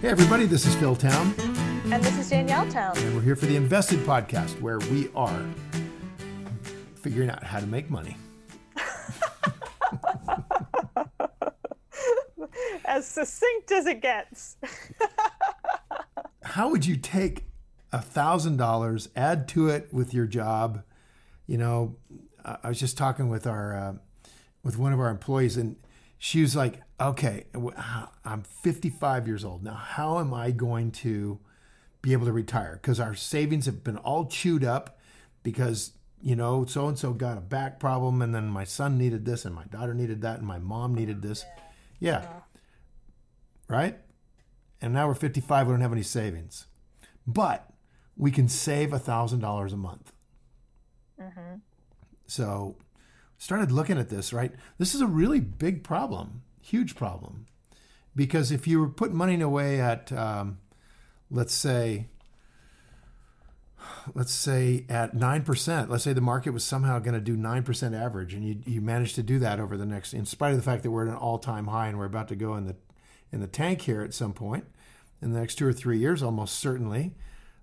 Hey, everybody, this is Phil Town, And this is Danielle Town. and we're here for the Invested Podcast, where we are figuring out how to make money. As succinct as it gets. How would you take a thousand dollars, add to it with your job? You know, I was just talking with our uh, with one of our employees, and she was like, "Okay, uh, I'm 55 years old now. How am I going to be able to retire? Because our savings have been all chewed up because." You know, so and so got a back problem, and then my son needed this, and my daughter needed that, and my mom needed this. Yeah. Right? And now we're 55, we don't have any savings. But we can save $1,000 a month. Mm-hmm. So started looking at this, right? This is a really big problem, huge problem. Because if you were putting money away at, um, let's say, let's say at 9%, let's say the market was somehow going to do 9% average and you, you managed to do that over the next, in spite of the fact that we're at an all-time high and we're about to go in the, in the tank here at some point in the next two or three years, almost certainly,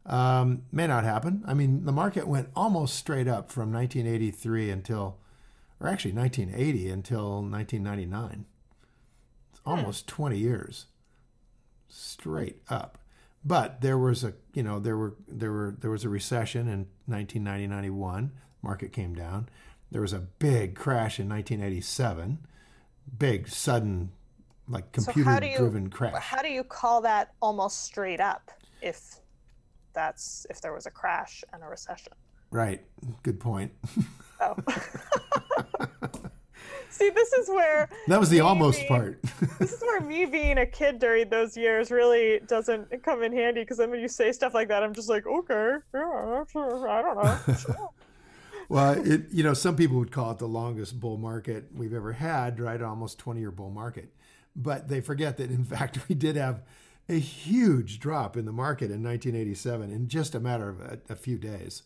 um, may not happen. I mean, the market went almost straight up from 1983 until, or actually 1980 until 1999. It's hmm. almost 20 years straight up. But there was a, you know, there were there were there was a recession in 1990 91. Market came down. There was a big crash in 1987. Big sudden, like So how do you computer-driven crash. how do you call that almost straight up if that's if there was a crash and a recession? Right. Good point. Oh. See, this is where That was the almost Maybe. part. this is where me being a kid during those years really doesn't come in handy because then when you say stuff like that, I'm just like, okay, yeah, sure, I don't know. Sure. well, it, you know, some people would call it the longest bull market we've ever had, right? Almost 20 year bull market. But they forget that, in fact, we did have a huge drop in the market in 1987 in just a matter of a, a few days.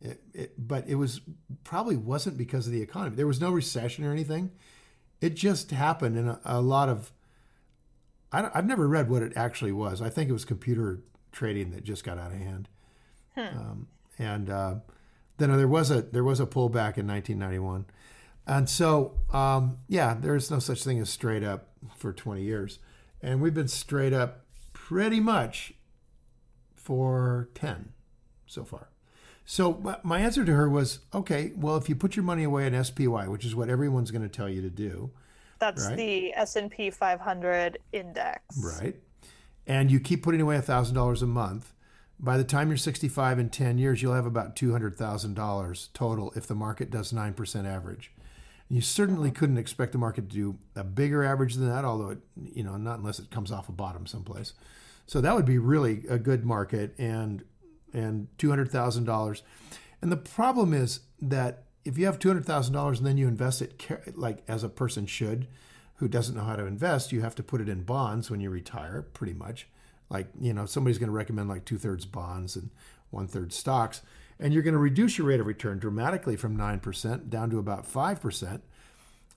It, it, but it was probably wasn't because of the economy. There was no recession or anything. It just happened in a, a lot of. I I've never read what it actually was. I think it was computer trading that just got out of hand. Um, and uh, then there was a there was a pullback in 1991, and so um, yeah, there is no such thing as straight up for 20 years, and we've been straight up pretty much for 10 so far. So my- answer to her was okay. Well, if you put your money away in SPY, which is what everyone's going to tell you to do, That's Right. the S and P 500 index. right? And you keep putting away thousand dollars a month. By the time you're 65 in 10 years, you'll have about $200,000 total if the market does 9% average. You certainly couldn't expect the market to do a bigger average than that, although it, you know, not unless it comes off a bottom someplace. So that would be really a good market and and $200,000. And the problem is that if you have $200,000 and then you invest it like as a person should who doesn't know how to invest, you have to put it in bonds when you retire, pretty much. Like, you know, somebody's going to recommend like two thirds bonds and one third stocks. And you're going to reduce your rate of return dramatically from 9% down to about 5%.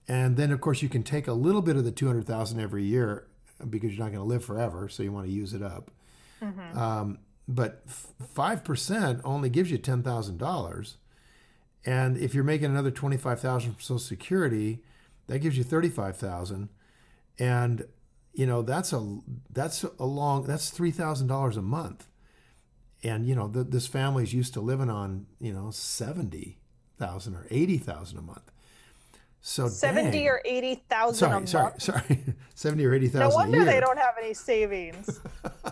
And then, of course, you can take a little bit of the 200,000 every year because you're not going to live forever. So you want to use it up. Um, but five percent only gives you ten thousand dollars, and if you're making another twenty five thousand from Social Security, that gives you thirty five thousand, and you know that's a that's a long that's three thousand dollars a month, and you know th- this family's used to living on you know seventy thousand or eighty thousand a month. So 70 dang. or 80,000 a sorry month. sorry sorry seventy or 80,000 No wonder they don't have any savings.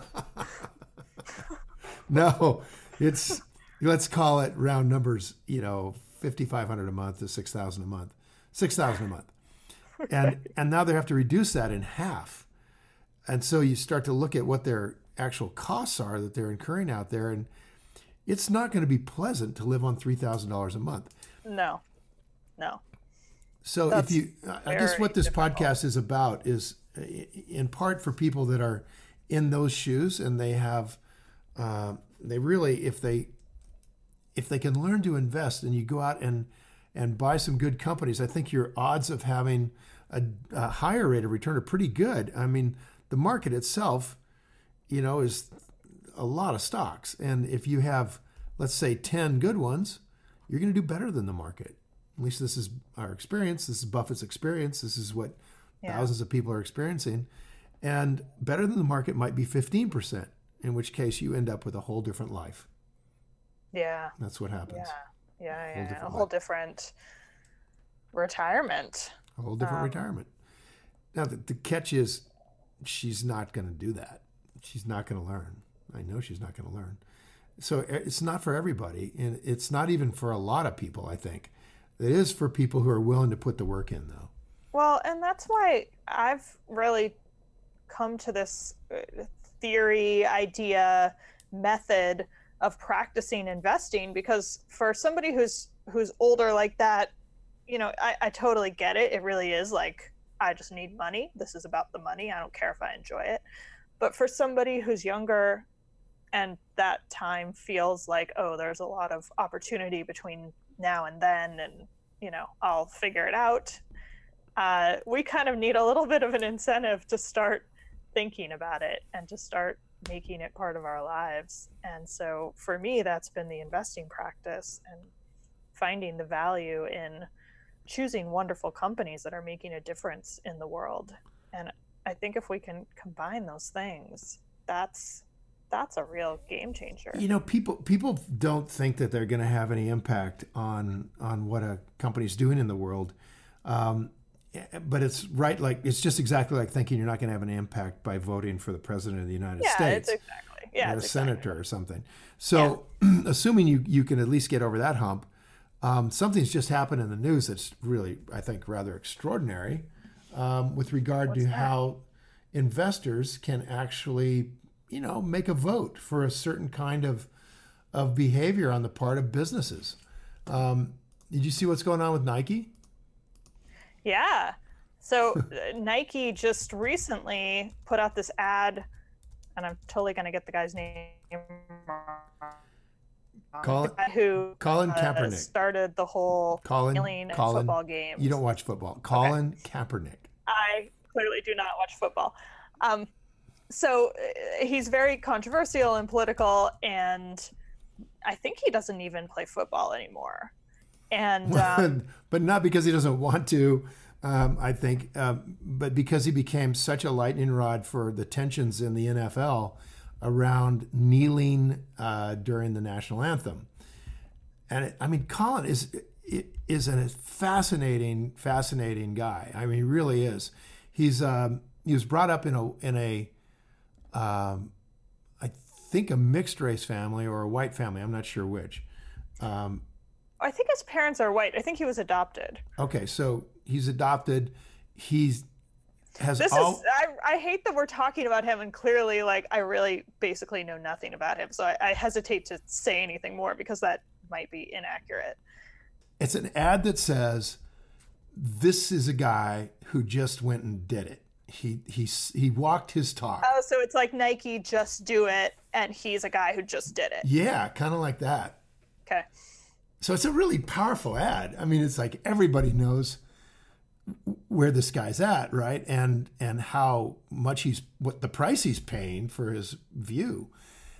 No, it's let's call it round numbers. You know, fifty five hundred a month to six thousand a month, six thousand a month, and and now they have to reduce that in half, and so you start to look at what their actual costs are that they're incurring out there, and it's not going to be pleasant to live on three thousand dollars a month. no. No. So That's if you, I guess what this difficult. podcast is about is, in part, for people that are in those shoes and they have, uh, they really, if they, if they can learn to invest and you go out and and buy some good companies, I think your odds of having a, a higher rate of return are pretty good. I mean, the market itself, you know, is a lot of stocks. And if you have, let's say, 10 good ones, you're going to do better than the market. At least this is our experience. This is Buffett's experience. This is what Yeah. thousands of people are experiencing. And better than the market might be 15%, in which case you end up with a whole different life. Yeah. That's what happens. Yeah. Yeah. Yeah. a whole life. different retirement. A whole different Um, retirement. Now, the, the catch is she's not going to do that. She's not going to learn. I know she's not going to learn. So uh, it's not for everybody. And it's not even for a lot of people, I think. It is for people who are willing to put the work in, though. Well, and that's why I've really come to this uh, theory, idea, method of practicing investing because for somebody who's who's older like that, you know, I, I totally get it. It really is like I just need money. This is about the money. I don't care if I enjoy it. But for somebody who's younger and that time feels like, oh, there's a lot of opportunity between now and then and you know, I'll figure it out uh, we kind of need a little bit of an incentive to start thinking about it and to start making it part of our lives. And so for me, that's been the investing practice and finding the value in choosing wonderful companies that are making a difference in the world. And I think if we can combine those things, that's that's a real game changer. You know, people people don't think that they're going to have any impact on on what a company's doing in the world. Um, but it's right like it's just exactly like thinking you're not going to have an impact by voting for the president of the United yeah, States. it's exactly. Yeah, or a exactly. senator or something. So, assuming you you can at least get over that hump, um, something's just happened in the news that's really, I think, rather extraordinary um, with regard What's to that? how investors can actually, you know, make a vote for a certain kind of of behavior on the part of businesses. Um, did you see what's going on with Nike? Yeah. So uh, Nike just recently put out this ad, and I'm totally gonna get the guy's name. Colin- who Colin uh, Kaepernick. started the whole Colin, Colin, football games. you don't watch football. Colin Kaepernick. I clearly do not watch football. Um, so uh, he's very controversial and political, and I think he doesn't even play football anymore. And um, but not because he doesn't want to. Um, I think, um, but because he became such a lightning rod for the tensions in the NFL around kneeling uh, during the national anthem. And it, I mean, Colin is is a fascinating, fascinating guy. I mean, he really is. He's um, he was brought up in a in a um, I think a mixed race family or a white family. I'm not sure which. Um, I think his parents are white. I think he was adopted. Okay, so he's adopted. He's has This all. is I, I hate that we're talking about him and clearly like I really basically know nothing about him. So I, I hesitate to say anything more because that might be inaccurate. it's an ad that says, "This is a guy who just went and did it. He he he walked his talk." Oh, so it's like Nike just do it and he's a guy who just did it. Yeah, kind of like that. Okay. So it's a really powerful ad. I mean, it's like everybody knows where this guy's at, right? And and how much he's what the price he's paying for his view.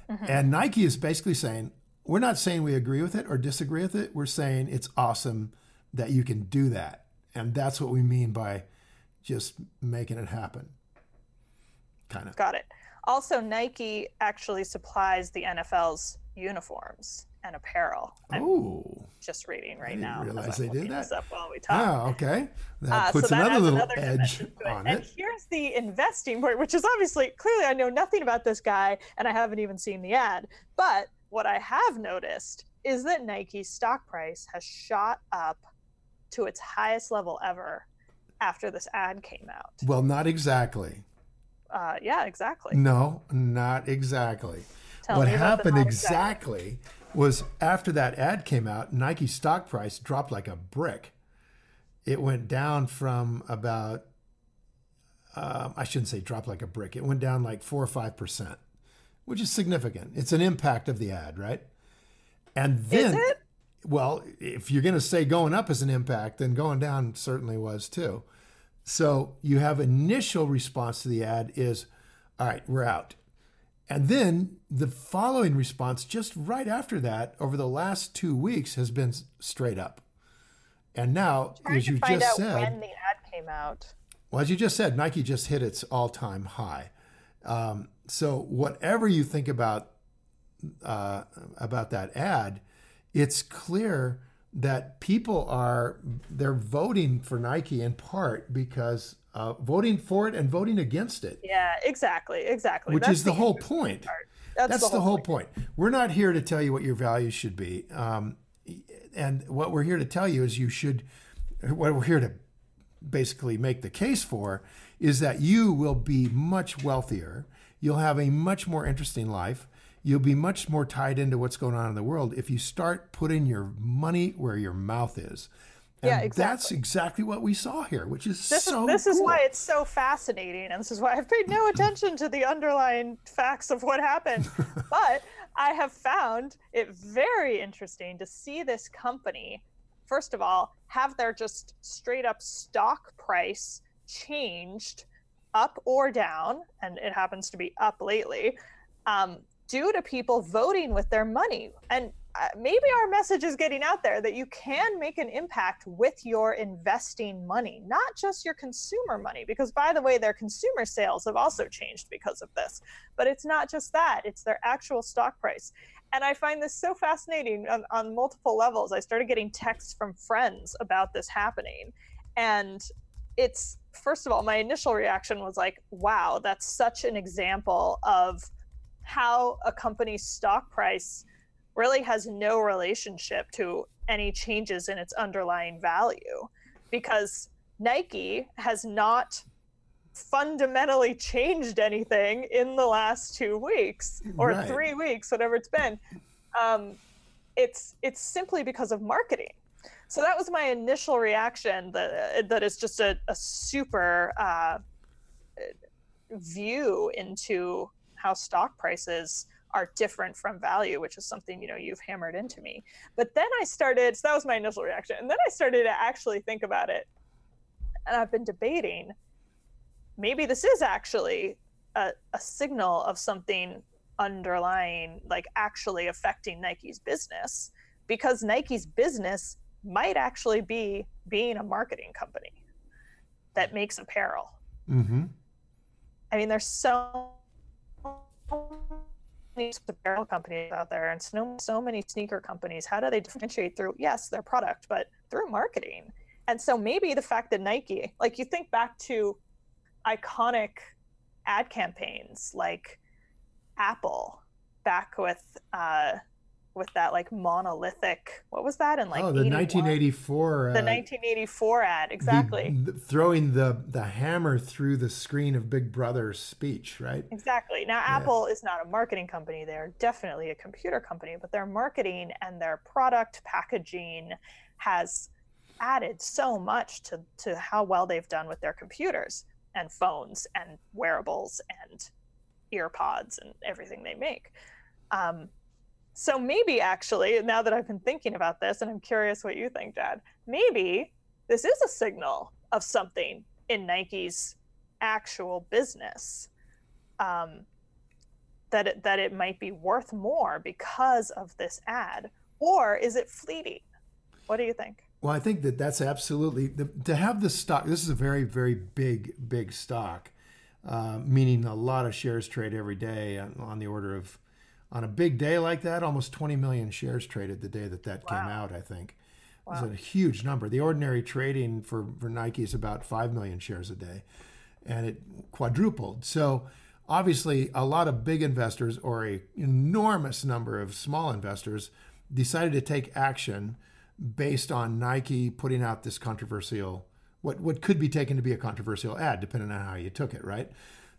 Mm-hmm. And Nike is basically saying, we're not saying we agree with it or disagree with it. We're saying it's awesome that you can do that. And that's what we mean by just making it happen. Kind of. Got it. Also, Nike actually supplies the NFL's uniforms and apparel. Oh. Just reading right didn't now. realize they did that. up while we talk. Oh, okay. That Uh, puts so that another little another edge to it. on and here's the investing part, which is obviously clearly I know nothing about this guy and I haven't even seen the ad. But what I have noticed is that Nike's stock price has shot up to its highest level ever after this ad came out. Well, not exactly. Uh, yeah, exactly. No, not exactly. Tell what me about the happened not exactly was after that ad came out, Nike stock price dropped like a brick. It went down from about, um, I shouldn't say dropped like a brick. It went down like four or five percent, which is significant. It's an impact of the ad, right? And then, well, if you're going to say going up is an impact, then going down certainly was too. So you have initial response to the ad is, all right, we're out. And then the following response, just right after that, over the last two weeks, has been straight up. And now, as you just said, when the ad came out. Well, as you just said, Nike just hit its all-time high. Um, so whatever you think about uh, about that ad, it's clear that people are they're voting for Nike in part because uh, voting for it and voting against it. Yeah, exactly, exactly. Which That's is the, the whole point. That's, That's, the whole, the whole point. point. We're not here to tell you what your values should be, um, and what we're here to tell you is you should. What we're here to basically make the case for is that you will be much wealthier. You'll have a much more interesting life you'll be much more tied into what's going on in the world if you start putting your money where your mouth is. And yeah, exactly. That's exactly what we saw here, which is this so. Is, this cool. is why it's so fascinating, and this is why I've paid no attention to the underlying facts of what happened. but I have found it very interesting to see this company, first of all, have their just straight up stock price changed up or down, and it happens to be up lately. Um, due to people voting with their money. And uh, maybe our message is getting out there that you can make an impact with your investing money, not just your consumer money, because by the way, their consumer sales have also changed because of this. But it's not just that, it's their actual stock price. And I find this so fascinating on, on multiple levels. I started getting texts from friends about this happening. And it's, first of all, my initial reaction was like, wow, that's such an example of how a company's stock price really has no relationship to any changes in its underlying value because Nike has not fundamentally changed anything in the last two weeks or right. three weeks, whatever it's been. Um, it's it's simply because of marketing. So that was my initial reaction. That that is just a, a super uh, view into how stock prices are different from value, which is something you know you've hammered into me. But then I started. So that was my initial reaction, and then I started to actually think about it, and I've been debating. Maybe this is actually a, a signal of something underlying, like actually affecting Nike's business, because Nike's business might actually be being a marketing company that makes apparel. Mm-hmm. I mean, there's so many apparel companies out there and so, so many sneaker companies how do they differentiate through yes their product but through marketing? And so maybe the fact that nike like you think back to iconic ad campaigns like apple back with uh, with that like monolithic what was that in like oh the 1984 the uh, 1984 ad exactly. the, the, throwing the the hammer through the screen of big brother's speech right? Exactly. Now yeah. apple is not a marketing company. They're definitely a computer company but their marketing and their product packaging has added so much to to how well they've done with their computers and phones and wearables and earpods and everything they make. Um, so maybe actually, now that I've been thinking about this, and I'm curious what you think, Dad, maybe this is a signal of something in Nike's actual business. Um, that it, that it might be worth more because of this ad, or is it fleeting? What do you think? Well, I think that that's absolutely the, to have the stock. This is a very very big big stock, uh, meaning a lot of shares trade every day on, on the order of on a big day like that, almost 20 million shares traded the day that that wow. came out, I think. Wow. It was a huge number. The ordinary trading for, for Nike is about 5 million shares a day, and it quadrupled. So, obviously, a lot of big investors or a enormous number of small investors decided to take action based on Nike putting out this controversial, what, what could be taken to be a controversial ad, depending on how you took it, right?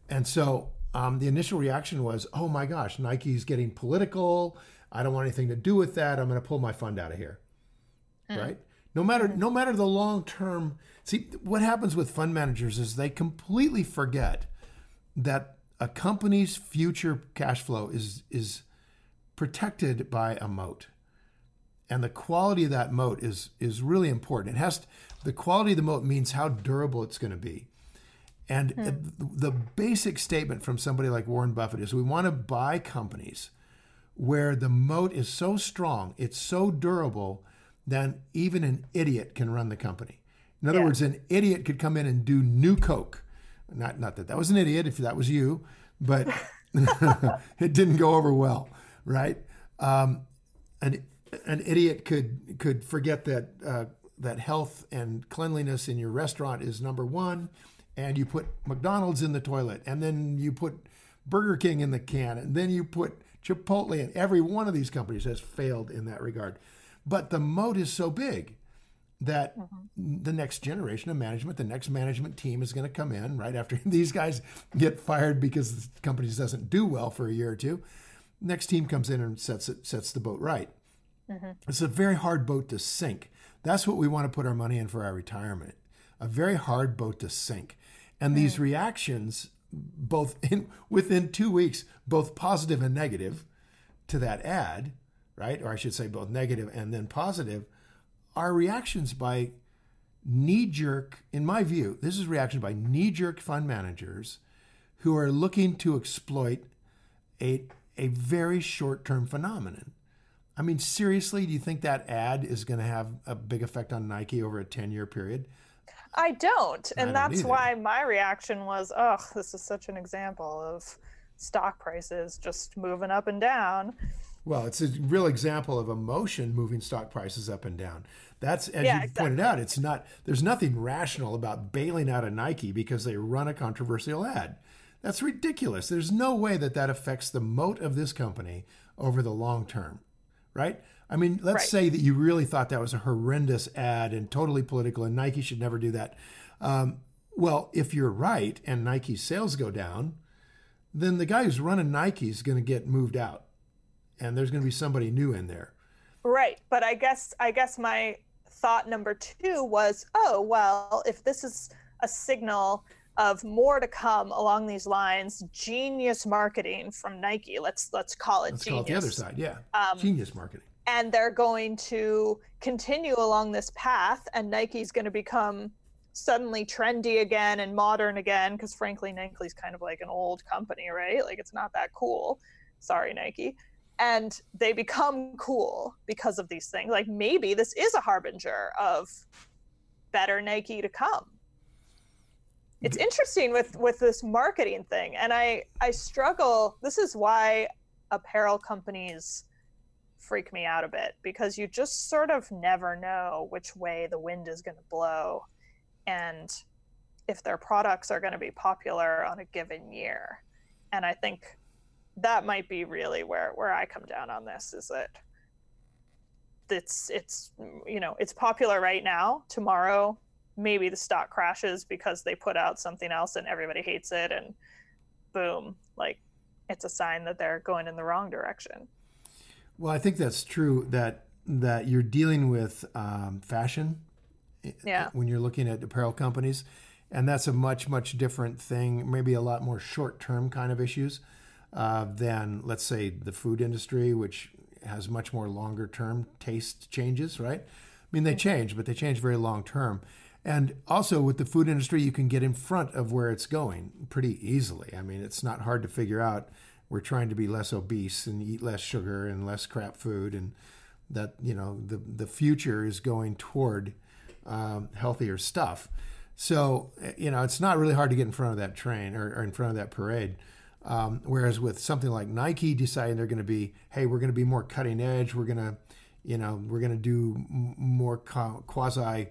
And so um, the initial reaction was, oh my gosh, Nike's getting political. I don't want anything to do with that. I'm going to pull my fund out of here. Mm. Right? No matter no matter the long term. See, what happens with fund managers is they completely forget that a company's future cash flow is is protected by a moat. And the quality of that moat is is really important. It has to, the quality of the moat means how durable it's going to be. And hmm. the basic statement from somebody like Warren Buffett is we want to buy companies where the moat is so strong, it's so durable, that even an idiot can run the company. In other yeah. words, an idiot could come in and do new Coke. Not, not that that was an idiot, if that was you, but it didn't go over well, right? Um, an, an idiot could could forget that uh, that health and cleanliness in your restaurant is number one, and you put McDonald's in the toilet, and then you put Burger King in the can, and then you put Chipotle, and every one of these companies has failed in that regard. But the moat is so big that mm-hmm. the next generation of management, the next management team is going to come in right after these guys get fired because the company doesn't do well for a year or two. Next team comes in and sets it, sets the boat right. Mm-hmm. It's a very hard boat to sink. That's what we want to put our money in for our retirement. A very hard boat to sink. And these reactions, both in within two weeks, both positive and negative, to that ad, right? Or I should say both negative and then positive, are reactions by knee jerk, in my view, this is reaction by knee jerk fund managers who are looking to exploit a, a very short term phenomenon. I mean, seriously, do you think that ad is going to have a big effect on Nike over a 10 year period? I don't. And I don't that's either. why my reaction was, oh, this is such an example of stock prices just moving up and down. Well, it's a real example of emotion moving stock prices up and down. That's as yeah, you exactly. pointed out, it's not there's nothing rational about bailing out a Nike because they run a controversial ad. That's ridiculous. There's no way that that affects the moat of this company over the long term, right? I mean, let's right. say that you really thought that was a horrendous ad and totally political, and Nike should never do that. Um, well, if you're right and Nike's sales go down, then the guy who's running Nike is going to get moved out and there's going to be somebody new in there. Right, but I guess I guess my thought number 2 was, oh, well, if this is a signal of more to come along these lines, genius marketing from Nike, let's let's call it let's genius. Call it the other side, yeah. Um, genius marketing. And they're going to continue along this path and Nike's going to become suddenly trendy again and modern again because frankly Nike's kind of like an old company, right? Like it's not that cool. Sorry Nike and they become cool because of these things. Like maybe this is a harbinger of better Nike to come. It's interesting with with this marketing thing, and I I struggle. This is why apparel companies freak me out a bit because you just sort of never know which way the wind is going to blow, and if their products are going to be popular on a given year. And I think that might be really where where I come down on this is that it's it's you know it's popular right now tomorrow maybe the stock crashes because they put out something else and everybody hates it and boom like it's a sign that they're going in the wrong direction well i think that's true that that you're dealing with um, fashion yeah. when you're looking at apparel companies and that's a much much different thing maybe a lot more short term kind of issues uh, than, let's say, the food industry, which has much more longer term taste changes, right? I mean, they change, but they change very long term. And also with the food industry, you can get in front of where it's going pretty easily. I mean, it's not hard to figure out. We're trying to be less obese and eat less sugar and less crap food, and that you know the the future is going toward um, healthier stuff. So you know, it's not really hard to get in front of that train or, or in front of that parade. Um, whereas with something like Nike deciding they're going to be, hey, we're going to be more cutting edge. We're going to, you know, we're going to do more quasi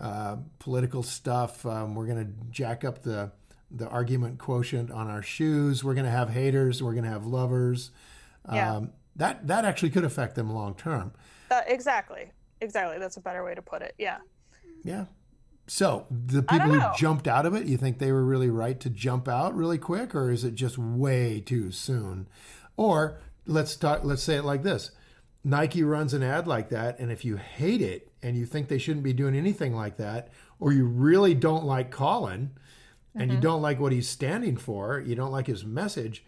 uh, political stuff. Um, we're going to jack up the the argument quotient on our shoes. We're going to have haters. We're going to have lovers. Yeah. Um, that that actually could affect them long term. Uh, exactly. Exactly. That's a better way to put it. Yeah. Yeah. So the people who jumped out of it, you think they were really right to jump out really quick, or is it just way too soon? Or let's talk. Let's say it like this: Nike runs an ad like that, and if you hate it and you think they shouldn't be doing anything like that, or you really don't like Colin, and mm-hmm. you don't like what he's standing for, you don't like his message.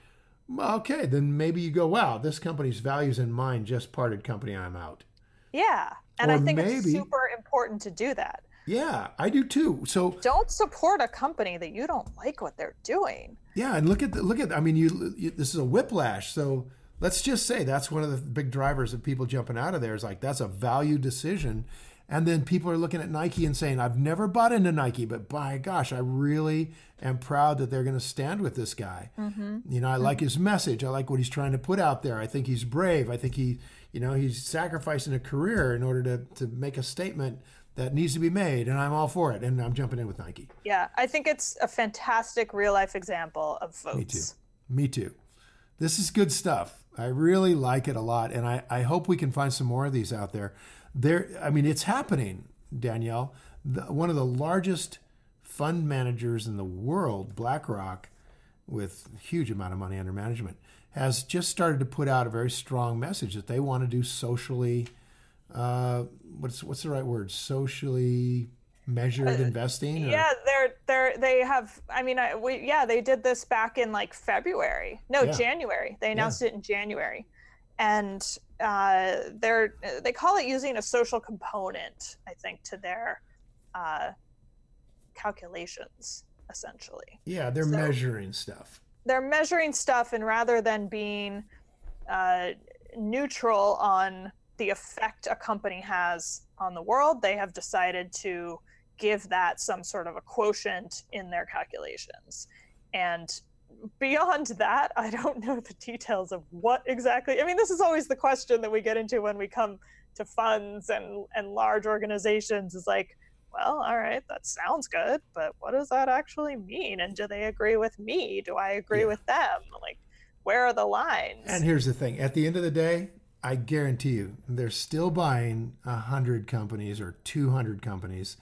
Okay, then maybe you go, wow, this company's values and mine just parted company. I'm out. Yeah, and or I think maybe, it's super important to do that Yeah, I do too. So don't support a company that you don't like what they're doing. Yeah, and look at the, look at I mean, you, you this is a whiplash. So let's just say that's one of the big drivers of people jumping out of there is like that's a value decision. And then people are looking at Nike and saying, I've never bought into Nike, but by gosh, I really am proud that they're going to stand with this guy. Mm-hmm. You know, I mm-hmm. like his message. I like what he's trying to put out there. I think he's brave. I think he, you know, he's sacrificing a career in order to, to make a statement that needs to be made. And I'm all for it. And I'm jumping in with Nike. Yeah. I think it's a fantastic real life example of votes. Me too. Me too. This is good stuff. I really like it a lot. And I, I hope we can find some more of these out there there i mean it's happening danielle the, one of the largest fund managers in the world blackrock with a huge amount of money under management has just started to put out a very strong message that they want to do socially uh, what's what's the right word socially measured uh, investing or? yeah they're they're they have i mean I, we yeah they did this back in like february no yeah. january they announced yeah. it in january and uh, they're they call it using a social component, I think, to their uh, calculations essentially. Yeah, they're so measuring stuff. They're measuring stuff, and rather than being uh, neutral on the effect a company has on the world, they have decided to give that some sort of a quotient in their calculations. And beyond that, I don't know the details of what exactly. I mean, this is always the question that we get into when we come to funds and and large organizations. Is like, well, all right, that sounds good, but what does that actually mean? And do they agree with me? Do I agree yeah. with them? Like, where are the lines? And here's the thing: at the end of the day, I guarantee you, they're still buying a hundred companies or two hundred companies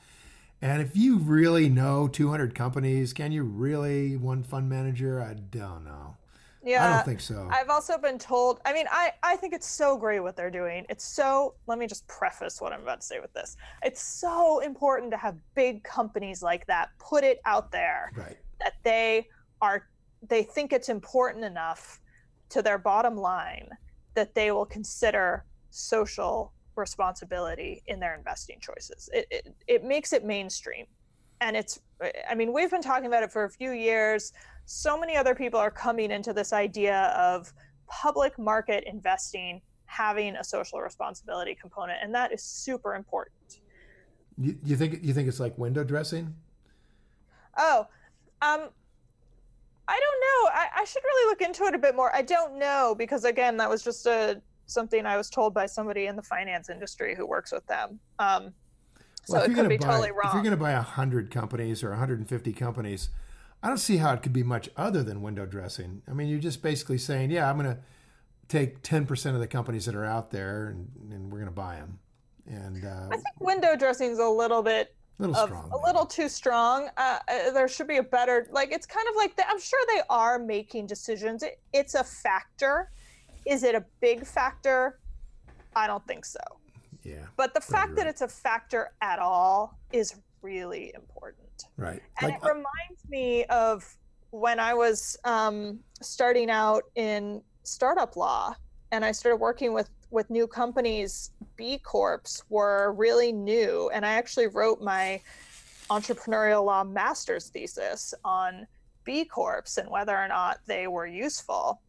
and if you really know 200 companies, can you really one fund manager? I don't know. Yeah, I don't think so. I've also been told. I mean, I I think it's so great what they're doing. It's so. Let me just preface what I'm about to say with this. It's so important to have big companies like that put it out there right. that they are. They think it's important enough to their bottom line that they will consider social responsibility in their investing choices. It, it, it makes it mainstream. And it's, I mean, we've been talking about it for a few years. So many other people are coming into this idea of public market investing having a social responsibility component, and that is super important. You, you think you think it's like window dressing? Oh, um, I don't know. I, I should really look into it a bit more. I don't know because again, that was just a something I was told by somebody in the finance industry who works with them. Um, so well, it could be buy, totally wrong. If you're going to buy 100 companies or 150 companies, I don't see how it could be much other than window dressing. I mean, you're just basically saying, yeah, I'm going to take 10% of the companies that are out there and, and we're going to buy them. And uh, I think window dressing is a little bit little of, strong, a little too strong. Uh, uh, there should be a better like. It's kind of like I'm sure they are making decisions. It, it's a factor is it a big factor? I don't think so. Yeah. But the fact right. that it's a factor at all is really important. Right. And like, it reminds me of when I was um, starting out in startup law and I started working with with new companies, B Corps were really new. And I actually wrote my entrepreneurial law master's thesis on B Corps and whether or not they were useful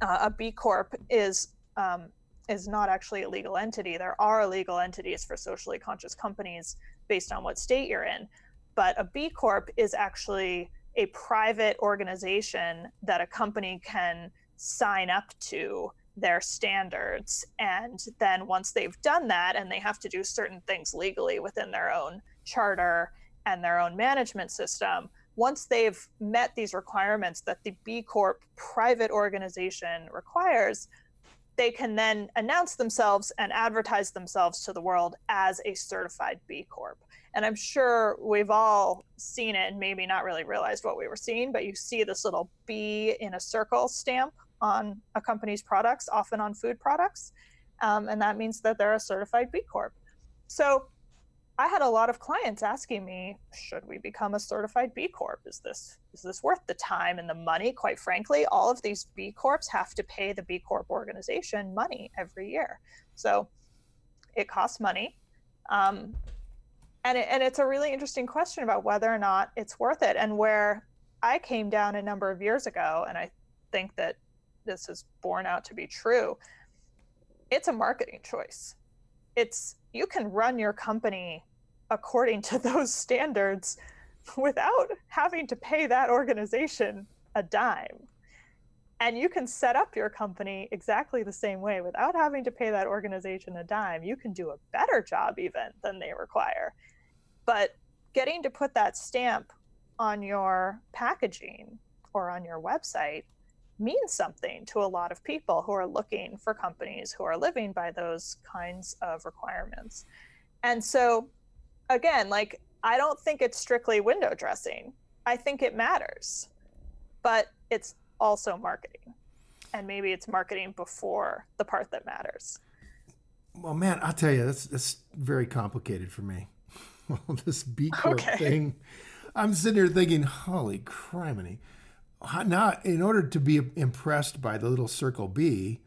uh, a B Corp is um, is not actually a legal entity. There are legal entities for socially conscious companies based on what state you're in, but a B Corp is actually a private organization that a company can sign up to their standards and then once they've done that and they have to do certain things legally within their own charter and their own management system once they've met these requirements that the B Corp private organization requires, they can then announce themselves and advertise themselves to the world as a certified B Corp. And I'm sure we've all seen it and maybe not really realized what we were seeing, but you see this little B in a circle stamp on a company's products, often on food products. Um, and that means that they're a certified B Corp. So I had a lot of clients asking me, should we become a certified B Corp? Is this is this worth the time and the money? Quite frankly, all of these B Corps have to pay the B Corp organization money every year. So it costs money. Um, and it, and it's a really interesting question about whether or not it's worth it and where I came down a number of years ago and I think that this is borne out to be true it's a marketing choice it's you can run your company according to those standards without having to pay that organization a dime. And you can set up your company exactly the same way without having to pay that organization a dime. You can do a better job even than they require. But getting to put that stamp on your packaging or on your website means something to a lot of people who are looking for companies who are living by those kinds of requirements. And so, again, like, I don't think it's strictly window dressing. I think it matters, but it's also marketing. And maybe it's marketing before the part that matters. Well, man, I'll tell you, that's, that's very complicated for me. this B Corp okay. thing. I'm sitting here thinking, holy criminy now in order to be impressed by the little circle B,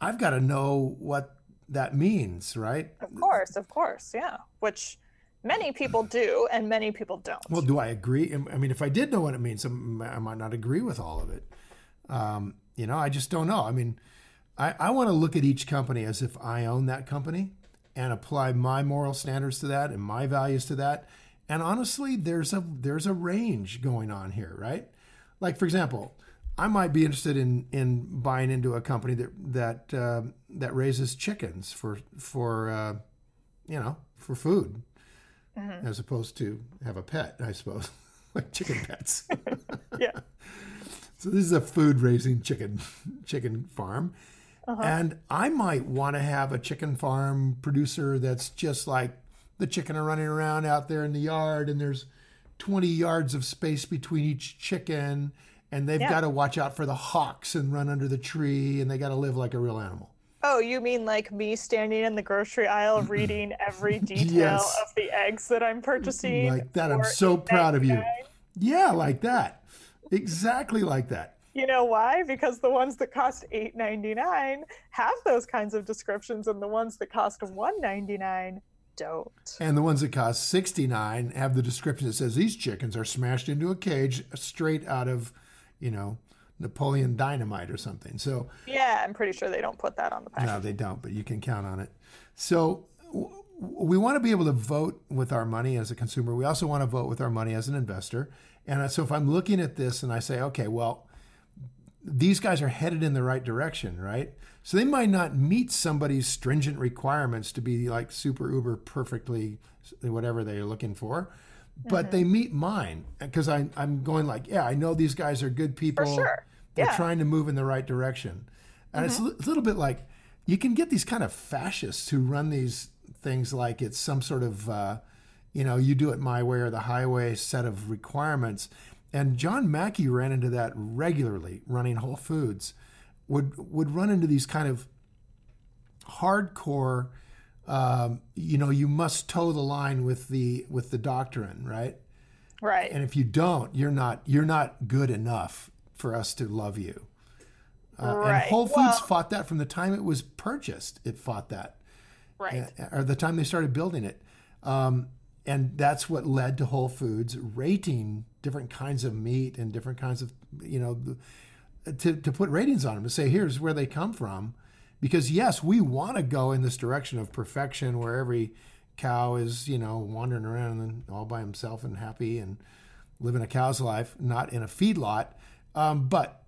I've got to know what that means, right? Of course, of course, yeah. Which many people do, and many people don't. Well, do I agree? I mean, if I did know what it means, I might not agree with all of it. Um, you know, I just don't know. I mean, I, I want to look at each company as if I own that company and apply my moral standards to that and my values to that. And honestly, there's a there's a range going on here, right? like for example, I might be interested in in buying into a company that that uh, that raises chickens for for uh, you know for food, mm-hmm. as opposed to have a pet, I suppose, like chicken pets. yeah. So this is a food raising chicken chicken farm. Uh-huh. And I might want to have a chicken farm producer that's just like the chicken are running around out there in the yard and there's 20 yards of space between each chicken and they've yeah. got to watch out for the hawks and run under the tree and they got to live like a real animal. Oh, you mean like me standing in the grocery aisle reading every detail yes. of the eggs that I'm purchasing? Like that. I'm so proud of you. Yeah, like that. Exactly like that. You know why? Because the ones that cost $8.99 have those kinds of descriptions and the ones that cost $1.99 don't. And the ones that cost 69 have the description that says these chickens are smashed into a cage straight out of, you know, Napoleon dynamite or something. So Yeah, I'm pretty sure they don't put that on the package. No, they don't, but you can count on it. So we want to be able to vote with our money as a consumer. We also want to vote with our money as an investor. And so if I'm looking at this and I say, okay, well, these guys are headed in the right direction, right? So they might not meet somebody's stringent requirements to be like super uber perfectly whatever they're looking for, but mm-hmm. they meet mine because I'm going like, yeah, I know these guys are good people. For sure. Yeah. trying to move in the right direction. And mm-hmm. it's a little bit like you can get these kind of fascists who run these things like it's some sort of, uh, you know, you do it my way or the highway set of requirements. And John Mackey ran into that regularly running Whole Foods would would run into these kind of hardcore um, you know you must toe the line with the with the doctrine right right and if you don't you're not you're not good enough for us to love you. Uh, right. and whole foods well, fought that from the time it was purchased it fought that. Right. Or the time they started building it. Um, and that's what led to whole foods rating different kinds of meat and different kinds of you know to, to put ratings on them to say here's where they come from. Because yes we want to go in this direction of perfection where every cow is you know wandering around and all by himself and happy and living a cow's life not in a feedlot um, but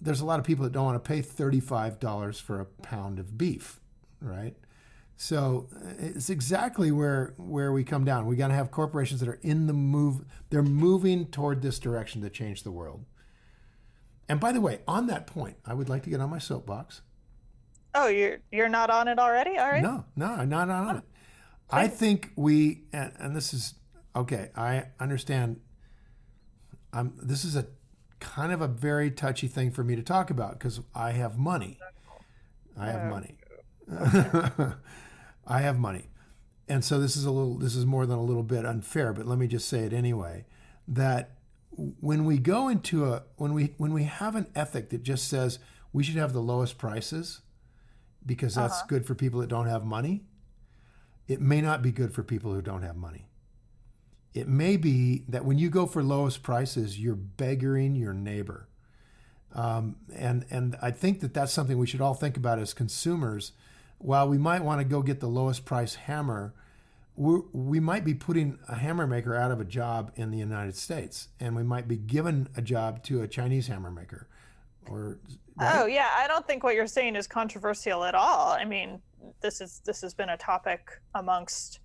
there's a lot of people that don't want to pay $35 for a pound of beef right so it's exactly where where we come down we got to have corporations that are in the move they're moving toward this direction to change the world and by the way, on that point, I would like to get on my soapbox. Oh, you're you're not on it already? All right. No, no, I'm not on oh. it. I think we and, and, this is okay. I understand. I'm. This is a kind of a very touchy thing for me to talk about because I have money. I have oh. money. I have money, and so this is a little. This is more than a little bit unfair, but let me just say it anyway. That when we go into a when we when we have an ethic that just says we should have the lowest prices because that's uh-huh. good for people that don't have money it may not be good for people who don't have money it may be that when you go for lowest prices, you're beggaring your neighbor. Um, and and I think that that's something we should all think about as consumers. While we might want to go get the lowest price hammer, we might be putting a hammer maker out of a job in the United States, and we might be given a job to a Chinese hammer maker. Or right? oh yeah, I don't think what you're saying is controversial at all. I mean, this is this has been a topic amongst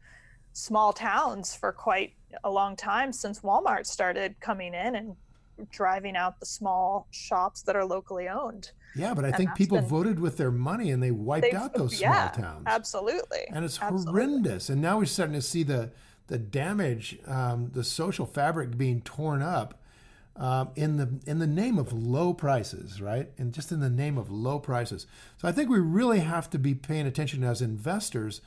small towns for quite a long time since Walmart started coming in and driving out the small shops that are locally owned. Yeah, but I and think people been, voted with their money and they wiped out those yeah, small towns. Absolutely. And it's absolutely. horrendous. And now we're starting to see the the damage, um, the social fabric being torn up um, in the in the name of low prices, right? And just in the name of low prices. So I think we really have to be paying attention as investors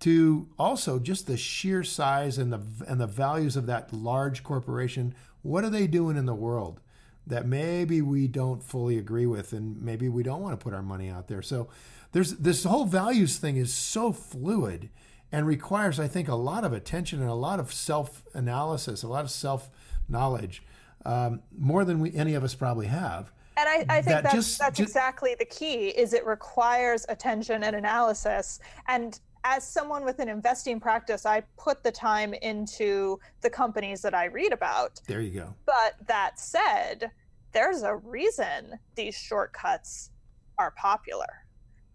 to also just the sheer size and the and the values of that large corporation. What are they doing in the world that maybe we don't fully agree with, and maybe we don't want to put our money out there? So there's this whole values thing is so fluid and requires, I think, a lot of attention and a lot of self analysis, a lot of self knowledge, um, more than we any of us probably have. And I, I think that that's, just, that's just, exactly the key is it requires attention and analysis. And as someone with an investing practice, I put the time into the companies that I read about. There you go. But that said, there's a reason these shortcuts are popular.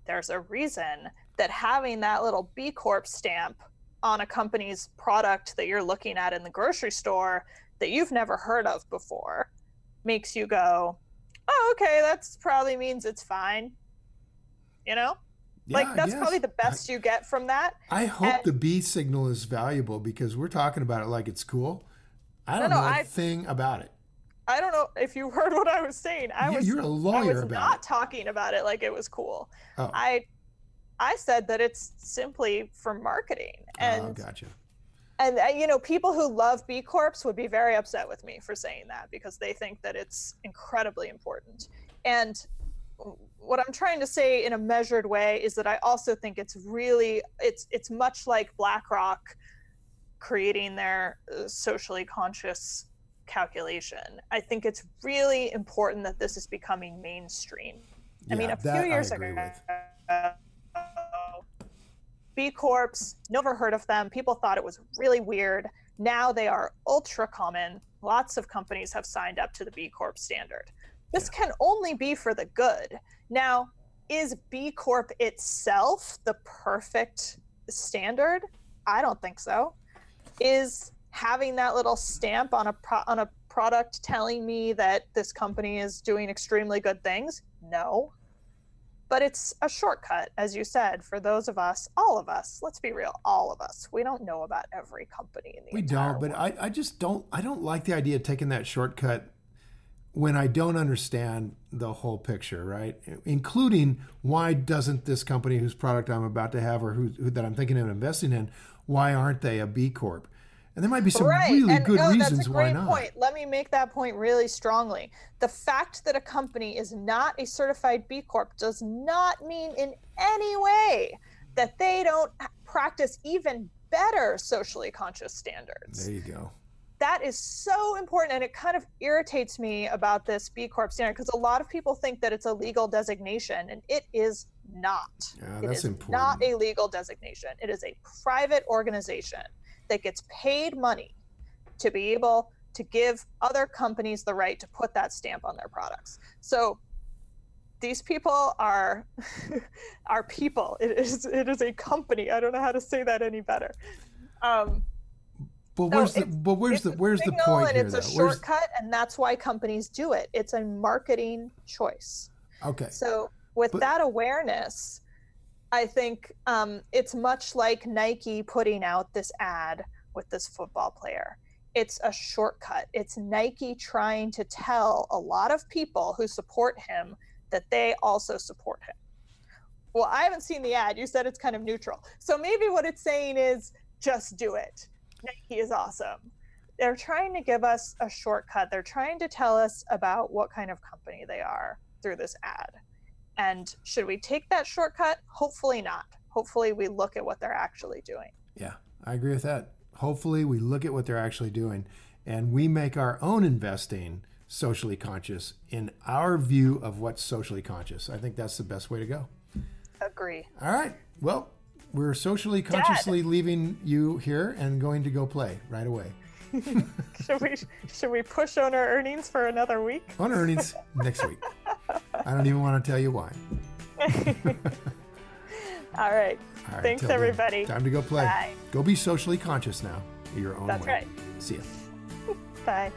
There's a reason that having that little B Corp stamp on a company's product that you're looking at in the grocery store that you've never heard of before makes you go, oh, okay, that probably means it's fine. You know? Yeah, like that's probably the best you get from that. I hope and, the B signal is valuable because we're talking about it like it's cool. I don't no, know no, a I, thing about it. I don't know if you heard what I was saying. I yeah, was you're a lawyer I was not it. talking about it like it was cool. Oh. I I said that it's simply for marketing. Oh, and oh, gotcha. And uh, you know, people who love B Corps would be very upset with me for saying that because they think that it's incredibly important. And what I'm trying to say in a measured way is that I also think it's really it's it's much like BlackRock creating their uh, socially conscious calculation. I think it's really important that this is becoming mainstream. Yeah, I mean, a few years ago, B Corps, never heard of them. People thought it was really weird. Now they are ultra common. Lots of companies have signed up to the B Corp standard. This yeah. can only be for the good. Now, is B Corp itself the perfect standard? I don't think so. Is having that little stamp on a pro- on a product telling me that this company is doing extremely good things? No. But it's a shortcut, as you said, for those of us, all of us. Let's be real, all of us. We don't know about every company in the We don't, but I, I just don't I don't like the idea of taking that shortcut when I don't understand the whole picture, right? Including why doesn't this company whose product I'm about to have or who, who that I'm thinking of investing in, why aren't they a B Corp? And there might be some right. really and good no, reasons that's a great why not. Point. Let me make that point really strongly. The fact that a company is not a certified B Corp does not mean in any way that they don't practice even better socially conscious standards. There you go that is so important and it kind of irritates me about this b corp standard because a lot of people think that it's a legal designation and it is not. Yeah, that's important. not a legal designation. It is a private organization that gets paid money to be able to give other companies the right to put that stamp on their products. So these people are are people. It is it is a company. I don't know how to say that any better. Um, but where's the but where's the where's the point and here? It's a where's... shortcut, and that's why companies do it. It's a marketing choice. Okay. So with but... that awareness, I think um, it's much like Nike putting out this ad with this football player. It's a shortcut. It's Nike trying to tell a lot of people who support him that they also support him. Well, I haven't seen the ad. You said it's kind of neutral. So maybe what it's saying is just do it Nike is awesome. They're trying to give us a shortcut. They're trying to tell us about what kind of company they are through this ad. And should we take that shortcut? Hopefully not. Hopefully we look at what they're actually doing. Yeah, I agree with that hopefully we look at what they're actually doing and we make our own investing socially conscious in our view of what's socially conscious. I think that's the best way to go. Agree. All right. Well, we're socially consciously Dad. leaving you here and going to go play right away. should we should we push on our earnings for another week? On earnings next week. I don't even want to tell you why. All right. All right. Thanks, everybody. Then. Time to go play. Bye. Go be socially conscious now. Your own That's way. right. See ya. Bye.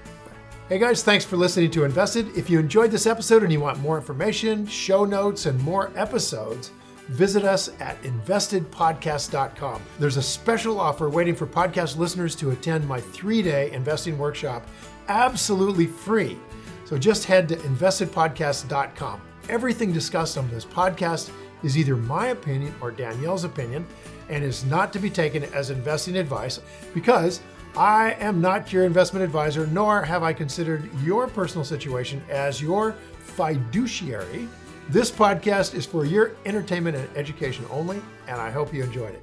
Hey guys, thanks for listening to Invested. If you enjoyed this episode and you want more information, show notes, and more episodes, visit us at investedpodcast.com. There's a special offer waiting for podcast listeners to attend my three day investing workshop absolutely free. So just head to investedpodcast.com. Everything discussed on this podcast is either my opinion or Danielle's opinion and is not to be taken as investing advice because I am not your investment advisor, nor have I considered your personal situation as your fiduciary. This podcast is for your entertainment and education only, and I hope you enjoyed it.